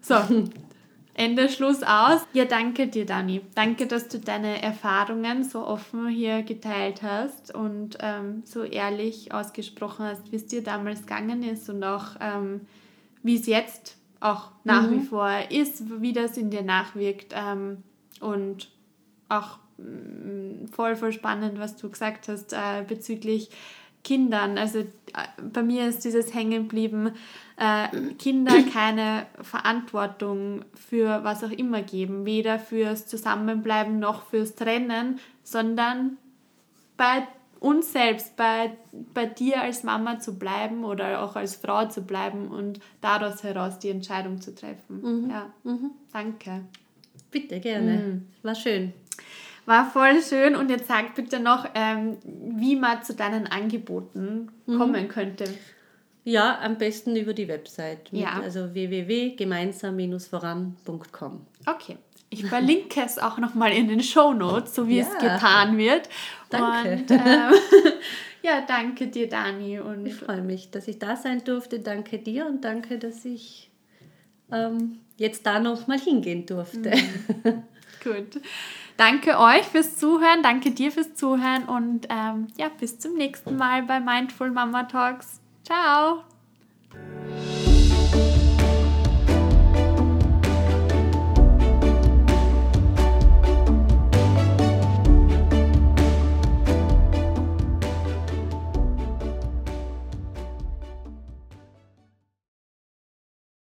So, *laughs* Ende, Schluss aus. Ja, danke dir, Dani. Danke, dass du deine Erfahrungen so offen hier geteilt hast und ähm, so ehrlich ausgesprochen hast, wie es dir damals gegangen ist und auch ähm, wie es jetzt auch nach mhm. wie vor ist, wie das in dir nachwirkt ähm, und auch mm, voll, voll spannend, was du gesagt hast äh, bezüglich Kindern. Also äh, bei mir ist dieses hängen geblieben, äh, Kinder *clears throat* keine Verantwortung für was auch immer geben, weder fürs Zusammenbleiben noch fürs Trennen, sondern bei uns selbst, bei, bei dir als Mama zu bleiben oder auch als Frau zu bleiben und daraus heraus die Entscheidung zu treffen. Mhm. Ja, mhm. danke. Bitte, gerne. Mhm. War schön. War voll schön und jetzt sag bitte noch, ähm, wie man zu deinen Angeboten mhm. kommen könnte. Ja, am besten über die Website. Mit, ja. Also www.gemeinsam-voran.com. Okay. Ich verlinke es auch nochmal in den Show Notes, so wie ja. es getan wird. Danke. Und, ähm, *laughs* ja, danke dir, Dani. Und ich freue mich, dass ich da sein durfte. Danke dir und danke, dass ich ähm, jetzt da nochmal hingehen durfte. Mhm. *laughs* Gut. Danke euch fürs Zuhören, danke dir fürs Zuhören und ähm, ja, bis zum nächsten Mal bei Mindful Mama Talks. Ciao!